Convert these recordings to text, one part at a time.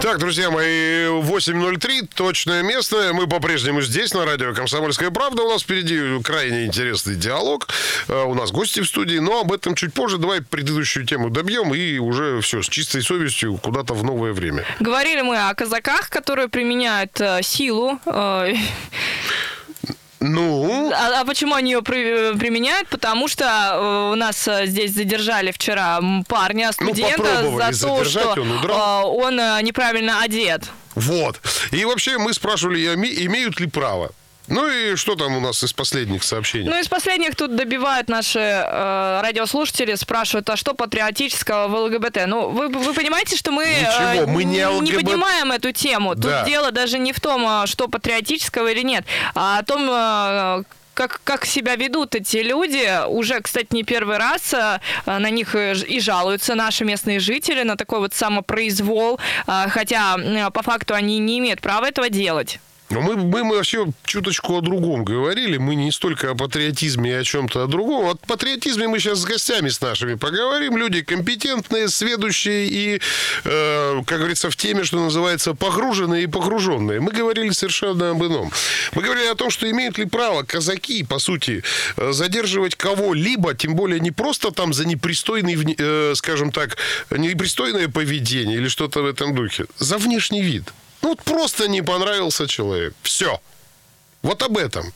Так, друзья мои, 8.03, точное место. Мы по-прежнему здесь, на радио «Комсомольская правда». У нас впереди крайне интересный диалог. Э, У нас гости в студии, но об этом чуть позже. Давай предыдущую тему добьем и уже все, с чистой совестью куда-то в новое время. Говорили мы о казаках, которые применяют э, силу. э, Ну, а, а почему они ее при- применяют? Потому что э, у нас э, здесь задержали вчера парня, студента, Ну, за то, что он удрал. э, он неправильно одет. вот. И вообще мы спрашивали, име- имеют ли право. Ну и что там у нас из последних сообщений? Ну, из последних тут добивают наши э, радиослушатели, спрашивают, а что патриотического в ЛГБТ? Ну, вы, вы понимаете, что мы, э, Ничего, мы не не ЛГБТ. поднимаем эту тему. Тут Да. дело даже не в том, э, что патриотического или нет, а о том, э, как, как себя ведут эти люди. Уже, кстати, не первый раз э, на них и жалуются наши местные жители на такой вот самопроизвол, хотя по факту они не имеют права этого делать. Но мы, мы, мы вообще чуточку о другом говорили. Мы не столько о патриотизме и о чем-то о другом. О патриотизме мы сейчас с гостями с нашими поговорим. Люди компетентные, сведущие и, э, как говорится, в теме, что называется, погруженные и погруженные. Мы говорили совершенно об ином. Мы говорили о том, что имеют ли право казаки, по сути, э, задерживать кого-либо, тем более не просто там за непристойный, э, скажем так, непристойное поведение или что-то в этом духе, за внешний вид. Ну, вот просто не понравился человек. Все. Вот об этом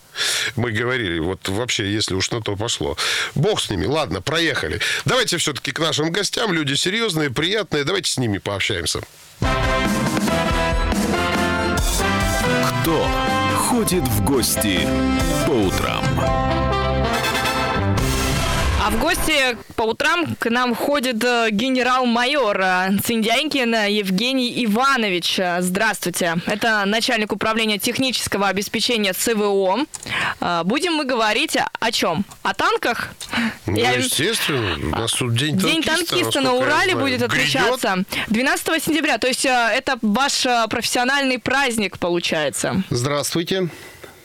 мы говорили. Вот вообще, если уж на то пошло. Бог с ними. Ладно, проехали. Давайте все-таки к нашим гостям. Люди серьезные, приятные. Давайте с ними пообщаемся. Кто ходит в гости по утрам? А в гости по утрам к нам ходит э, генерал-майор э, Циндяйкин Евгений Иванович. Здравствуйте. Это начальник управления технического обеспечения СВО. Э, Будем мы говорить о- чем? О танках? Ну, Я- естественно. У нас тут день День танкиста, танкиста на Урале будет отмечаться 12 сентября. То есть это ваш профессиональный праздник получается. Здравствуйте.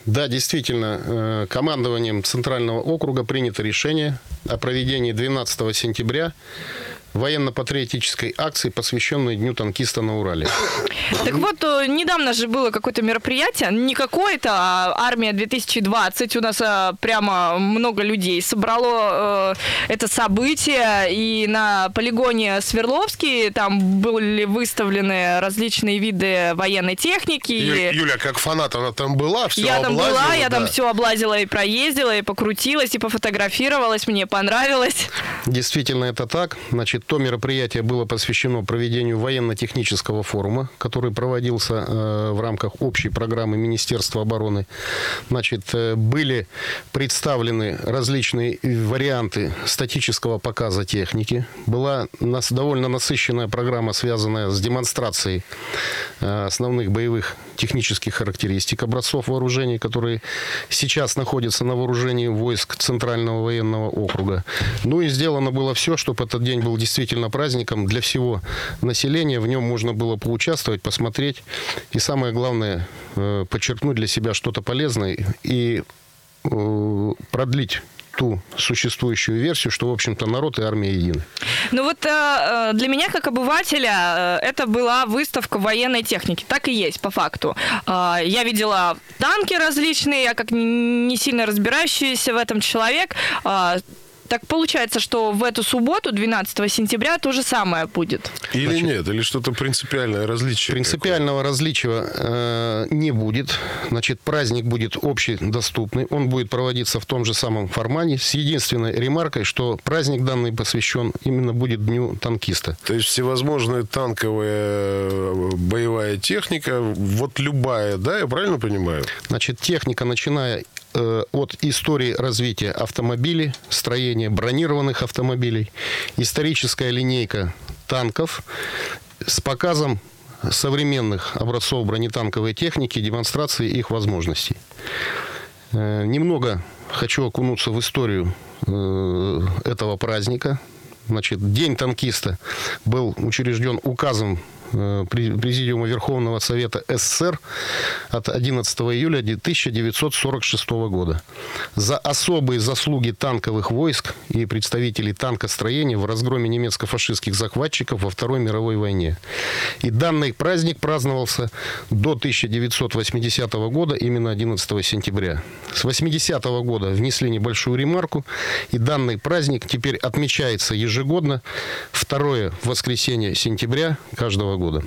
Да, действительно, э, командованием Центрального округа принято решение о проведении 12 сентября военно-патриотической акции, посвященной Дню танкиста на Урале. Так вот, э, недавно же было какое-то мероприятие, не какое-то, а армия 2020. У нас э, прямо много людей собрало э, это событие. И на полигоне Свердловский там были выставлены различные виды военной техники. Ю- Юля, как фанат, она там была, все я там была, облазила, я там да. все облазила и проездила, и покрутилась, и пофотографировалась, мне понравилось. Действительно, это так. Значит, то мероприятие было посвящено проведению военно-технического форума, который проводился э, в рамках общей программы Министерства обороны. Значит, э, были представлены различные варианты статического показа техники. Была нас довольно насыщенная программа, связанная с демонстрацией э, основных боевых технических характеристик образцов вооружений, которые сейчас находятся на вооружении войск Центрального военного округа. Ну и сделано было все, чтобы этот день был действительно праздником для всего населения. В нем можно было поучаствовать, посмотреть и самое главное э, подчеркнуть для себя что-то полезное и э, продлить ту существующую версию, что, в общем-то, народ и армия едины. Ну вот э, э, для меня, как обывателя, это была выставка военной техники. Так и есть, по факту. Э, Я видела танки различные, я как не сильно разбирающийся в этом человек. э, Так получается, что в эту субботу, 12 сентября, то же самое будет. Или нет, или что-то принципиальное различие. Принципиального различия э, не будет. Значит, праздник будет общедоступный. Он будет проводиться в том же самом формате с единственной ремаркой, что праздник данный посвящен именно будет Дню танкиста. То есть всевозможная танковая э, боевая техника, вот любая, да, я правильно понимаю? Значит, техника, начиная от истории развития автомобилей, строения бронированных автомобилей, историческая линейка танков с показом современных образцов бронетанковой техники, демонстрации их возможностей. Э, немного хочу окунуться в историю э, этого праздника. Значит, День танкиста был учрежден указом Э, Президиума Верховного Совета СССР от 11 июля 1946 года за особые заслуги танковых войск и представителей танкостроения в разгроме немецко-фашистских захватчиков во Второй мировой войне. И данный праздник праздновался до 1980 года, именно 11 сентября. С 80 года внесли небольшую ремарку, и данный праздник теперь отмечается ежегодно второе воскресенье сентября каждого года.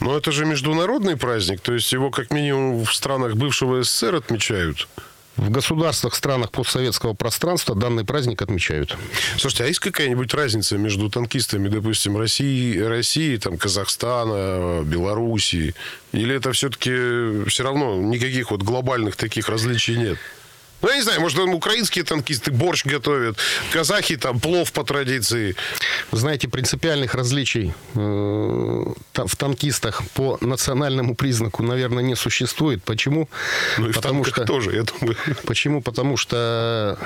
Но это же международный праздник, то есть его как минимум в странах бывшего СССР отмечают. В государствах, странах постсоветского пространства данный праздник отмечают. Слушайте, а есть какая-нибудь разница между танкистами, допустим, России, России там, Казахстана, Белоруссии? Или это все-таки все равно никаких вот глобальных таких различий нет? Ну, я не знаю, может, там украинские танкисты борщ готовят, казахи там плов по традиции. Вы знаете, принципиальных различий э, в танкистах по национальному признаку, наверное, не существует. Почему? Ну и Потому в что тоже, я думаю. Почему? Потому что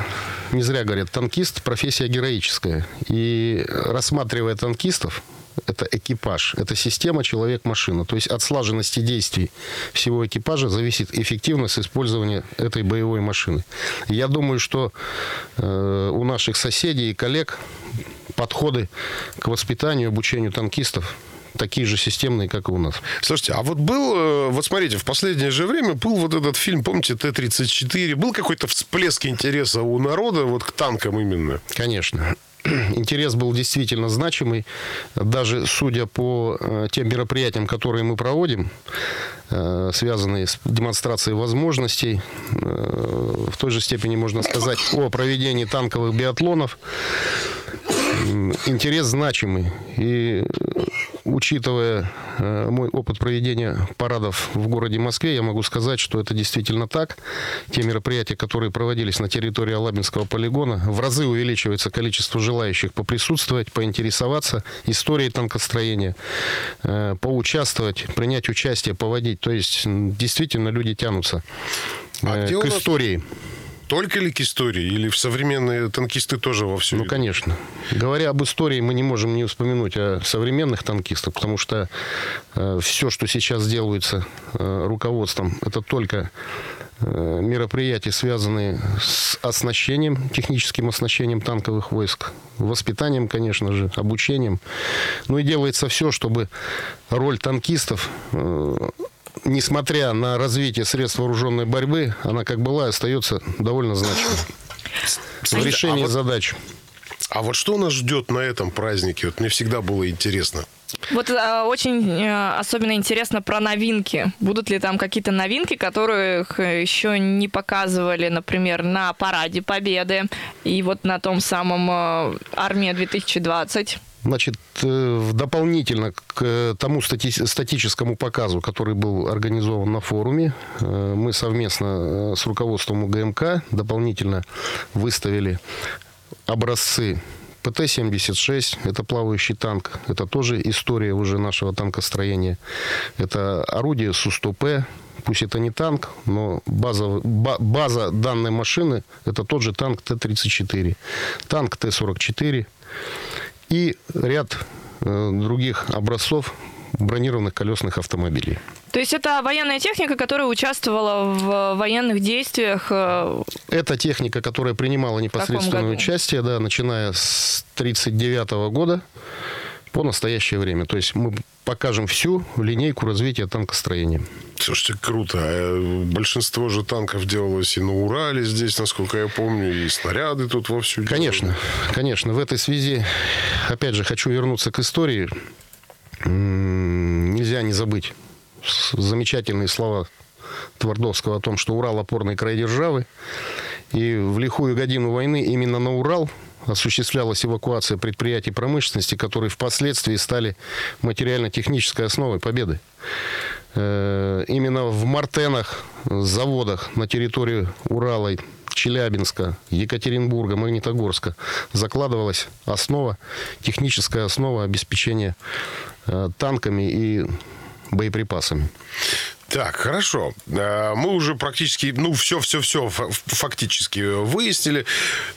не зря говорят, танкист профессия героическая. И рассматривая танкистов, это экипаж, это система человек-машина. То есть от слаженности действий всего экипажа зависит эффективность использования этой боевой машины. Я думаю, что э, у наших соседей и коллег подходы к воспитанию, обучению танкистов такие же системные, как и у нас. Слушайте, а вот был, э, вот смотрите, в последнее же время был вот этот фильм, помните, Т-34, был какой-то всплеск интереса у народа вот к танкам именно? Конечно. интерес был действительно значимый. Даже судя по э, тем мероприятиям, которые мы проводим, э, связанные с демонстрацией возможностей, э, в той же степени можно сказать о проведении танковых биатлонов, интерес значимый. И учитывая э, мой опыт проведения парадов в городе Москве, я могу сказать, что это действительно так. Те мероприятия, которые проводились на территории Алабинского полигона, в разы увеличивается количество желающих поприсутствовать, поинтересоваться историей танкостроения, э, поучаствовать, принять участие, поводить. То есть действительно люди тянутся а э, к истории. Только ли к истории? Или в современные танкисты тоже во всем? Ну, конечно. Говоря об истории, мы не можем не упомянуть о современных танкистах, потому что э, все, что сейчас делается э, руководством, это только э, мероприятия, связанные с оснащением, техническим оснащением танковых войск, воспитанием, конечно же, обучением. Ну и делается все, чтобы роль танкистов э, несмотря на развитие средств вооруженной борьбы, она как была остается довольно значимой в решении а вот, задач. А вот что нас ждет на этом празднике? Вот мне всегда было интересно. Вот а, очень а, особенно интересно про новинки. Будут ли там какие-то новинки, которых еще не показывали, например, на параде Победы и вот на том самом а, Армия 2020? Значит, э, дополнительно к тому стати статическому показу, который был организован на форуме, э, мы совместно э, с руководством УГМК дополнительно выставили образцы ПТ-76, это плавающий танк, это тоже история уже нашего танкостроения. Это орудие Су-100П, пусть это не танк, но база, база данной машины это тот же танк Т-34. Танк Т-44 и ряд э, других образцов бронированных колесных автомобилей. То есть это военная техника, которая участвовала в военных действиях? Э, это техника, которая принимала непосредственное участие, да, начиная с 1939 года по настоящее время. То есть мы покажем всю линейку развития танкостроения. Слушайте, круто. А большинство же танков делалось и на Урале здесь, насколько я помню, и снаряды тут вовсю. Конечно, делали. конечно. В этой связи, опять же, хочу вернуться к истории. Нельзя не забыть замечательные слова Твардовского о том, что Урал – опорный край державы. И в лихую годину войны именно на Урал – осуществлялась эвакуация предприятий промышленности, которые впоследствии стали материально-технической основой победы. Э, именно в Мартенах, заводах на территории Урала, Челябинска, Екатеринбурга, Магнитогорска закладывалась основа, техническая основа обеспечения э, танками и боеприпасами. Так, хорошо. Э, Мы уже практически, ну, все-все-все фактически выяснили.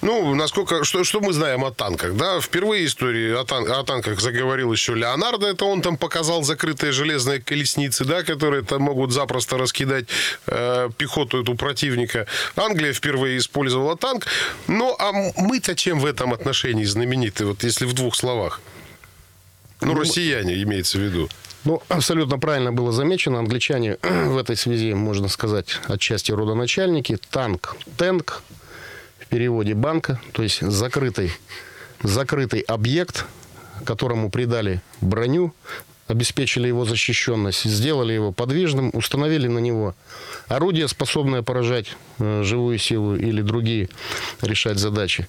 Ну, насколько, что, что мы знаем о танках, да? Впервые истории о, тан- о танках заговорил еще Леонардо, это он там показал закрытые железные колесницы, да, которые там могут запросто раскидать э, пехоту эту противника. Англия впервые использовала танк. Ну, а мы-то чем в этом отношении знамениты, вот если в двух словах? Ну, россияне имеется в виду. Ну, абсолютно правильно было замечено. Англичане в этой связи, можно сказать, отчасти родоначальники. Танк, тенк в переводе банка, то есть закрытый, закрытый объект, которому придали броню, обеспечили его защищенность, сделали его подвижным, установили на него орудие, способное поражать э, живую силу или другие решать задачи.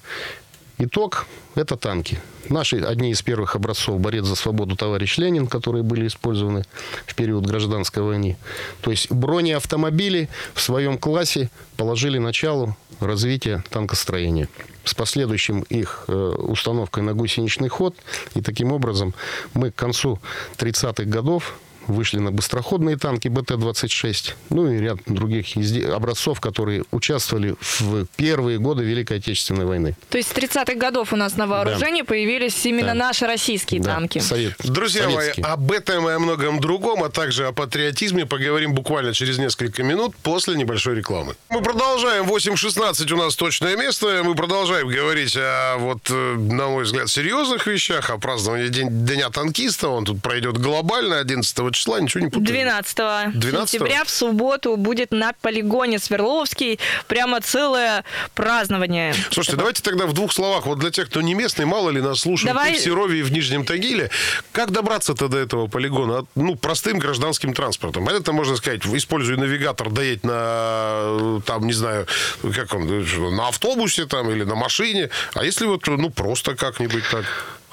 Итог – это танки. Наши одни из первых образцов борец за свободу товарищ Ленин, которые были использованы в период гражданской войны. То есть бронеавтомобили в своем классе положили начало развития танкостроения с последующим их э, установкой на гусеничный ход. И таким образом мы к концу 30-х годов вышли на быстроходные танки БТ-26, ну и ряд других изде- образцов, которые участвовали в первые годы Великой Отечественной войны. То есть с 30-х годов у нас на вооружении появились именно Да. наши российские Да, танки. совет- Друзья мои, советские. об этом и о многом другом, а также о патриотизме поговорим буквально через несколько минут после небольшой рекламы. Мы продолжаем. 8.16 у нас точное место. Мы продолжаем говорить о, вот, э, на мой взгляд, серьезных вещах, о праздновании День- Дня танкиста. Он тут пройдет глобально 11 числа, ничего не путаю. 12, 12? сентября в субботу будет на полигоне Свердловский прямо целое празднование. Слушайте, давайте тогда в двух словах, вот для тех, кто не местный, мало ли нас слушают Давай. в Серове, и в Нижнем Тагиле, как добраться-то до этого полигона? Ну, простым гражданским транспортом. Это можно сказать, используя навигатор, доедь на, там, не знаю, как он, на автобусе там или на машине. А если вот, ну, просто как-нибудь так?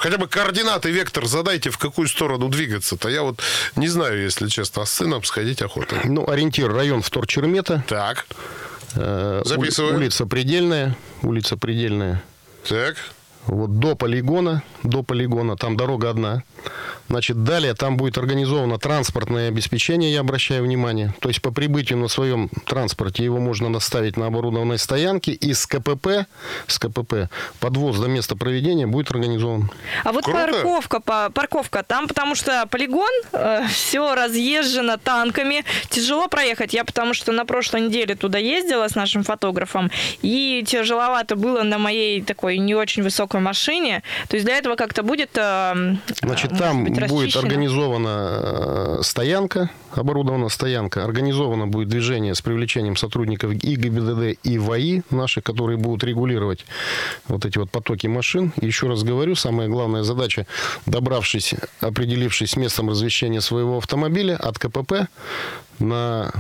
Хотя бы координаты, вектор задайте, в какую сторону двигаться-то. Я вот не знаю, если честно, а с сыном сходить охота. Ну, ориентир район Вторчермета. Так, Э, Записываю. ули- Улица Предельная. Улица Предельная. так. Вот до полигона, до полигона, там дорога одна. Значит, далее там будет организовано транспортное обеспечение, я обращаю внимание. То есть по прибытию на своем транспорте его можно доставить на оборудованной стоянке и с КПП, с КПП подвоз до места проведения будет организован. А вот Круто. парковка, парковка там, потому что полигон, все разъезжено танками, тяжело проехать. Я потому что на прошлой неделе туда ездила с нашим фотографом, и тяжеловато было на моей такой не очень высокой машине. То есть для этого как-то будет, э, Значит, может там быть, будет расчищено? организована э, стоянка, оборудована стоянка, организовано будет движение с привлечением сотрудников и ГИБДД, и ВАИ наши, которые будут регулировать вот эти вот потоки машин. И еще раз говорю, самая главная задача, добравшись, определившись с местом размещения своего автомобиля от КПП на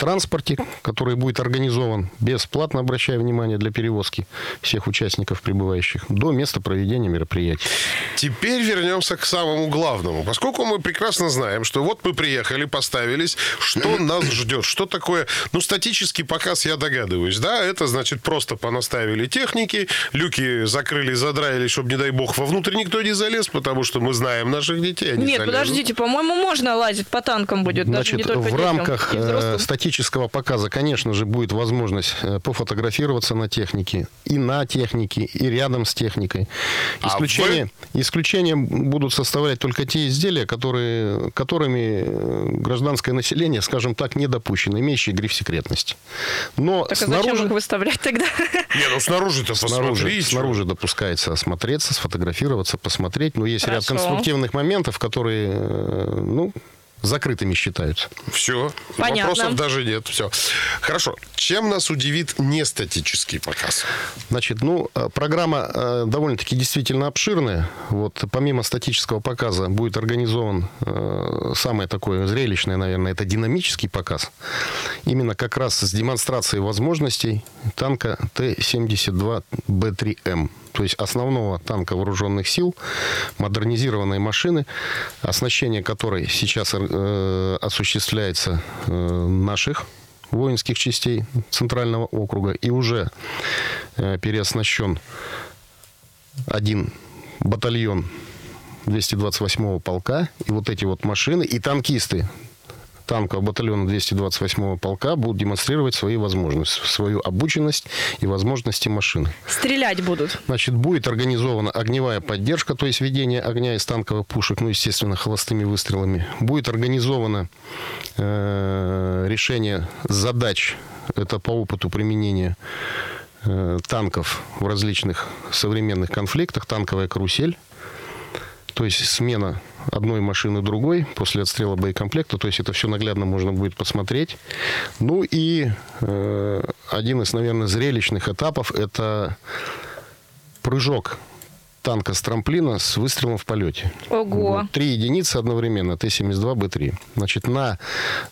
транспорте, который будет организован бесплатно, обращаю внимание, для перевозки всех участников прибывающих до места проведения мероприятия. Теперь вернемся к самому главному. Поскольку мы прекрасно знаем, что вот мы приехали, поставились, что нас ждет, что такое, ну, статический показ, я догадываюсь, да, это значит просто понаставили техники, люки закрыли, задраили, чтобы, не дай бог, вовнутрь никто не залез, потому что мы знаем наших детей, они Нет, залезут. подождите, по-моему, можно лазить по танкам будет, даже Значит, не только в детям, рамках и статического показа, конечно же, будет возможность э, пофотографироваться на технике, и на технике, и рядом с техникой. А Исключение, исключение будут составлять только те изделия, которые, которыми э, гражданское население, скажем так, не допущено, имеющие гриф секретности. Но Так а зачем снаружи, их выставлять тогда? Не, ну снаружи-то снаружи, снаружи допускается осмотреться, сфотографироваться, посмотреть. Но есть ряд Хорошо. конструктивных моментов, которые, э, ну, закрытыми считаются. Все, Понятно. вопросов даже нет. Все. Хорошо. Чем нас удивит нестатический показ? Значит, ну, э, программа э, довольно-таки действительно обширная. Вот помимо статического показа будет организован э, самое такое зрелищное, наверное, это динамический показ. Именно как раз с демонстрацией возможностей танка Т-72Б3М. То есть основного танка вооруженных сил, модернизированной машины, оснащение которой сейчас э, осуществляется э, наших воинских частей Центрального округа и уже э, переоснащен один батальон 228-го полка. И вот эти вот машины и танкисты танков батальона 228-го полка будут демонстрировать свои возможности, свою обученность и возможности машины. Стрелять будут. Значит, будет организована огневая поддержка, то есть ведение огня из танковых пушек, ну, естественно, холостыми выстрелами. Будет организовано э, решение задач, это по опыту применения э, танков в различных современных конфликтах, танковая карусель. То есть смена одной машины другой после отстрела боекомплекта. То есть это все наглядно можно будет посмотреть. Ну и э, один из, наверное, зрелищных этапов – это прыжок танка с трамплина с выстрелом в полете. Ого. Три единицы одновременно, Т-72Б3. Значит, на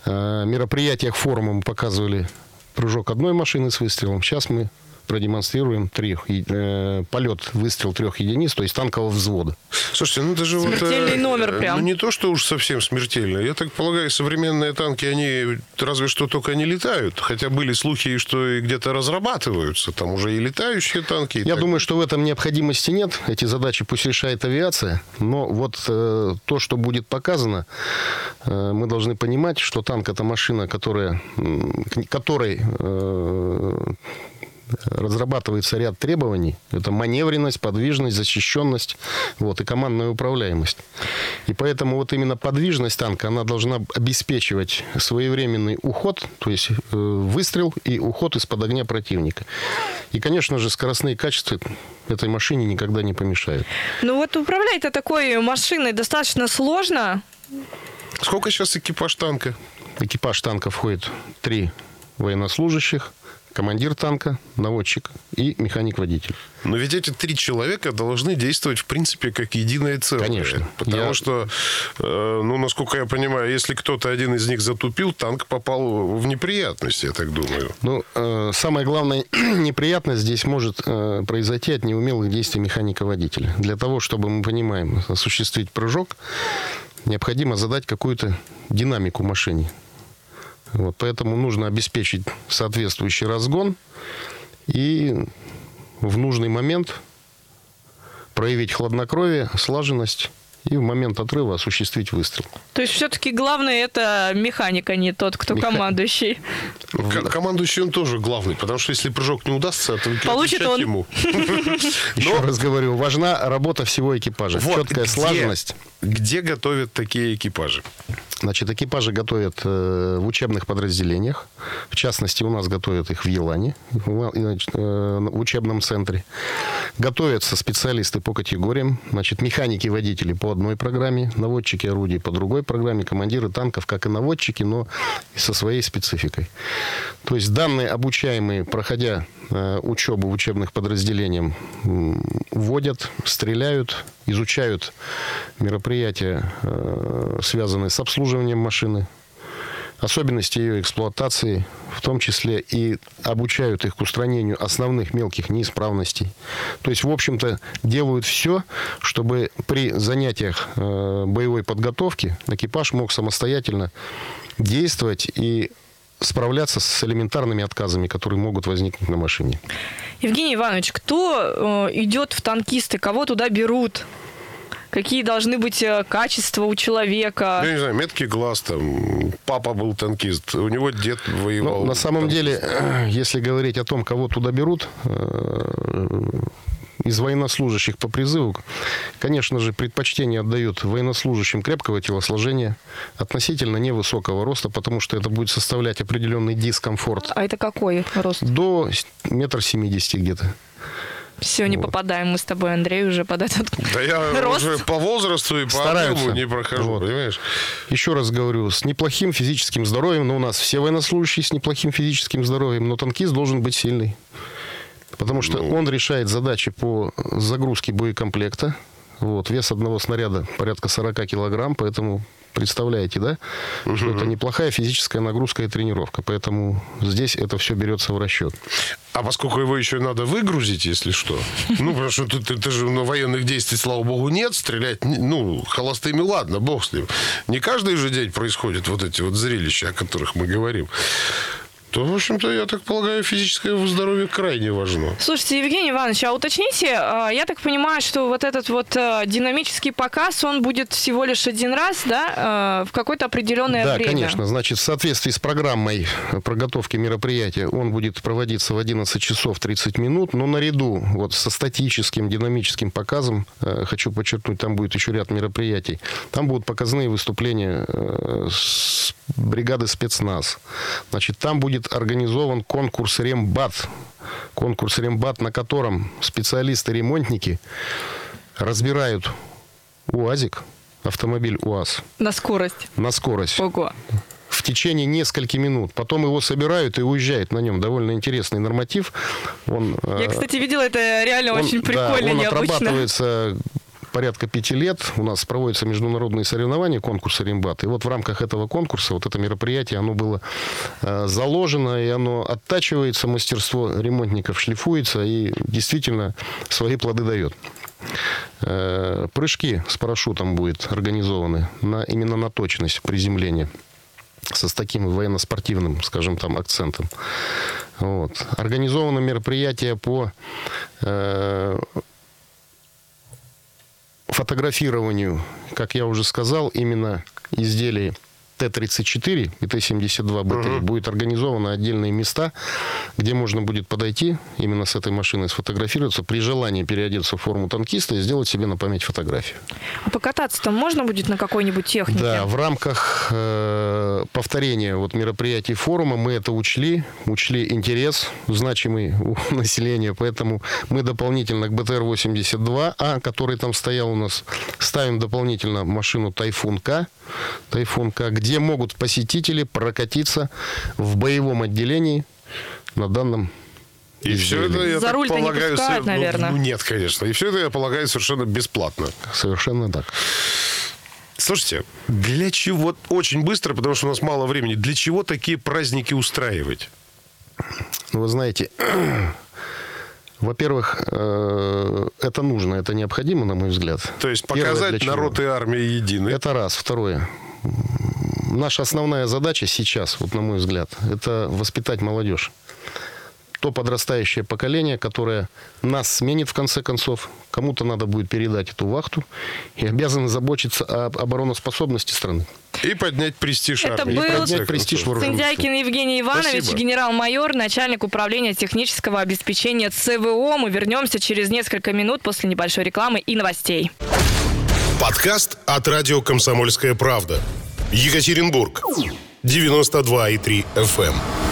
э, мероприятиях форума мы показывали прыжок одной машины с выстрелом. Сейчас мы продемонстрируем три, э, полет, выстрел трех единиц, то есть танкового взвода. Слушайте, ну это же Смертельный вот, э, номер прям. Ну не то, что уж совсем смертельно. Я так полагаю, современные танки, они разве что только не летают. Хотя были слухи, что и где-то разрабатываются. Там уже и летающие танки. и Я так думаю, что в этом необходимости нет. Эти задачи пусть решает авиация. Но вот э, то, что будет показано, э, мы должны понимать, что танк это машина, которая, к которой э, разрабатывается ряд требований. Это маневренность, подвижность, защищенность вот, и командная управляемость. И поэтому вот именно подвижность танка, она должна обеспечивать своевременный уход, то есть э, выстрел и уход из-под огня противника. И, конечно же, скоростные качества этой машине никогда не помешают. Ну вот управлять-то такой машиной достаточно сложно. Сколько сейчас экипаж танка? экипаж танка входит три военнослужащих, командир танка, наводчик и механик-водитель. Но ведь эти три человека должны действовать, в принципе, как единое целое. Конечно. Потому Я- что, э, ну, насколько я понимаю, если кто-то один из них затупил, танк попал в неприятности, я так думаю. Ну, э, самая главная неприятность здесь может э, произойти от неумелых действий механика-водителя. Для того, чтобы мы понимаем, осуществить прыжок, необходимо задать какую-то динамику машине. Вот, поэтому нужно обеспечить соответствующий разгон и в нужный момент проявить хладнокровие, слаженность и в момент отрыва осуществить выстрел. То есть все-таки главное это механик, а не тот, кто Меха- командующий. К- командующий он тоже главный, потому что если прыжок не удастся, то Получит он. ему. Еще раз говорю, важна работа всего экипажа. Четкая слаженность. Где готовят такие экипажи? Значит, экипажи готовят э, в учебных подразделениях. В частности, у нас готовят их в Елане, в, э, учебном центре. Готовятся специалисты по категориям. Значит, механики, водители по одной программе, наводчики орудий по другой программе, командиры танков, как и наводчики, но и со своей спецификой. То есть данные обучаемые, проходя э, учебу в учебных подразделениях, вводят, стреляют, изучают мероприятия, э, связанные с обслуживанием машины, особенности ее эксплуатации, в том числе и обучают их к устранению основных мелких неисправностей. То есть, в общем-то, делают все, чтобы при занятиях э, боевой подготовки экипаж мог самостоятельно действовать и справляться с элементарными отказами, которые могут возникнуть на машине. Евгений Иванович, кто э, идет в танкисты, кого туда берут? Какие должны быть э, качества у человека? Я не знаю, меткий глаз, там, папа был танкист, у него дед воевал. Ну, на самом Там, деле, если говорить о том, кого туда берут, э, из военнослужащих по призыву, конечно же, предпочтение отдают военнослужащим крепкого телосложения, относительно невысокого роста, потому что это будет составлять определенный дискомфорт. А это какой рост? До метр семидесяти где-то. Все, не попадаем мы с тобой, Андрей, уже под этот Да я рост. уже по возрасту и по Стараются. объему не прохожу, Вот. понимаешь? Еще раз говорю, с неплохим физическим здоровьем, но у нас все военнослужащие с неплохим физическим здоровьем, но танкист должен быть сильный. Потому что он решает задачи по загрузке боекомплекта. Вот, вес одного снаряда порядка 40 килограмм, поэтому представляете, да, что это неплохая физическая нагрузка и тренировка. Поэтому здесь это все берется в расчет. А поскольку его еще надо выгрузить, если что. Ну, потому что ты, ты- ты же на военных действий, слава богу, нет. Стрелять, ну, холостыми, ладно, бог с ним. Не каждый же день происходят вот эти вот зрелища, о которых мы говорим. То, в общем-то, я так полагаю, физическое здоровье крайне важно. Слушайте, Евгений Иванович, а уточните, а, я так понимаю, что вот этот вот а, динамический показ, он будет всего лишь один раз, да, а, в какое-то определенное да, время? конечно. Значит, в соответствии с программой подготовки мероприятия он будет проводиться в 11 часов 30 минут, но наряду вот со статическим динамическим показом, э, хочу подчеркнуть, там будет еще ряд мероприятий, там будут показные выступления э, с бригады спецназ. Значит, там будет организован конкурс «Рембат». Конкурс «Рембат», на котором специалисты-ремонтники разбирают УАЗик, автомобиль УАЗ, На скорость. на скорость Ого. в течение нескольких минут. Потом его собирают и уезжают на нем. Довольно интересный норматив. Он, Я, э, кстати, видела это реально он- очень да, прикольно, он необычно. отрабатывается порядка пяти лет. У нас проводятся международные соревнования, конкурсы Римбат. И вот в рамках этого конкурса, вот это мероприятие, оно было э, заложено, и оно оттачивается, мастерство ремонтников шлифуется, и действительно свои плоды дает. Э, Прыжки с парашютом будут организованы на, именно на точность приземления со с таким военно-спортивным, скажем там, акцентом. Вот. Организовано мероприятие по э, фотографированию, как я уже сказал, именно изделий Т-34 и Т-72 БТ будет организованы отдельные места, где можно будет подойти именно с этой машиной, сфотографироваться, при желании переодеться в форму танкиста и сделать себе на память фотографию. А покататься там можно будет на какой-нибудь технике? Да, в рамках э, повторения вот мероприятий форума мы это учли, учли интерес значимый у населения, поэтому мы дополнительно к БТР-82А, который там стоял у нас, ставим дополнительно машину Тайфун-К, Тайфун-К, где могут посетители прокатиться в боевом отделении на данном И все это, я За так руль-то не полагаю, пускают, ну, наверное. Ну, нет, конечно. И все это, я полагаю, совершенно бесплатно. Совершенно так. Слушайте, для чего, очень быстро, потому что у нас мало времени, для чего такие праздники устраивать? Ну, Вы знаете, во-первых, э, это нужно, это необходимо, на мой взгляд. То есть Первое, показать чего? народ и армия едины. Это раз. Второе. Наша основная задача сейчас, вот на мой взгляд, это воспитать молодежь. То подрастающее поколение, которое нас сменит в конце концов. Кому-то надо будет передать эту вахту и обязаны заботиться об обороноспособности страны. И поднять престиж Это армии. был- Поднять престиж. Сындякин Евгений Иванович, Спасибо. генерал-майор, начальник управления технического обеспечения ЦВО. Мы вернемся через несколько минут после небольшой рекламы и новостей. Подкаст от радио «Комсомольская правда». Екатеринбург. 92,3 FM.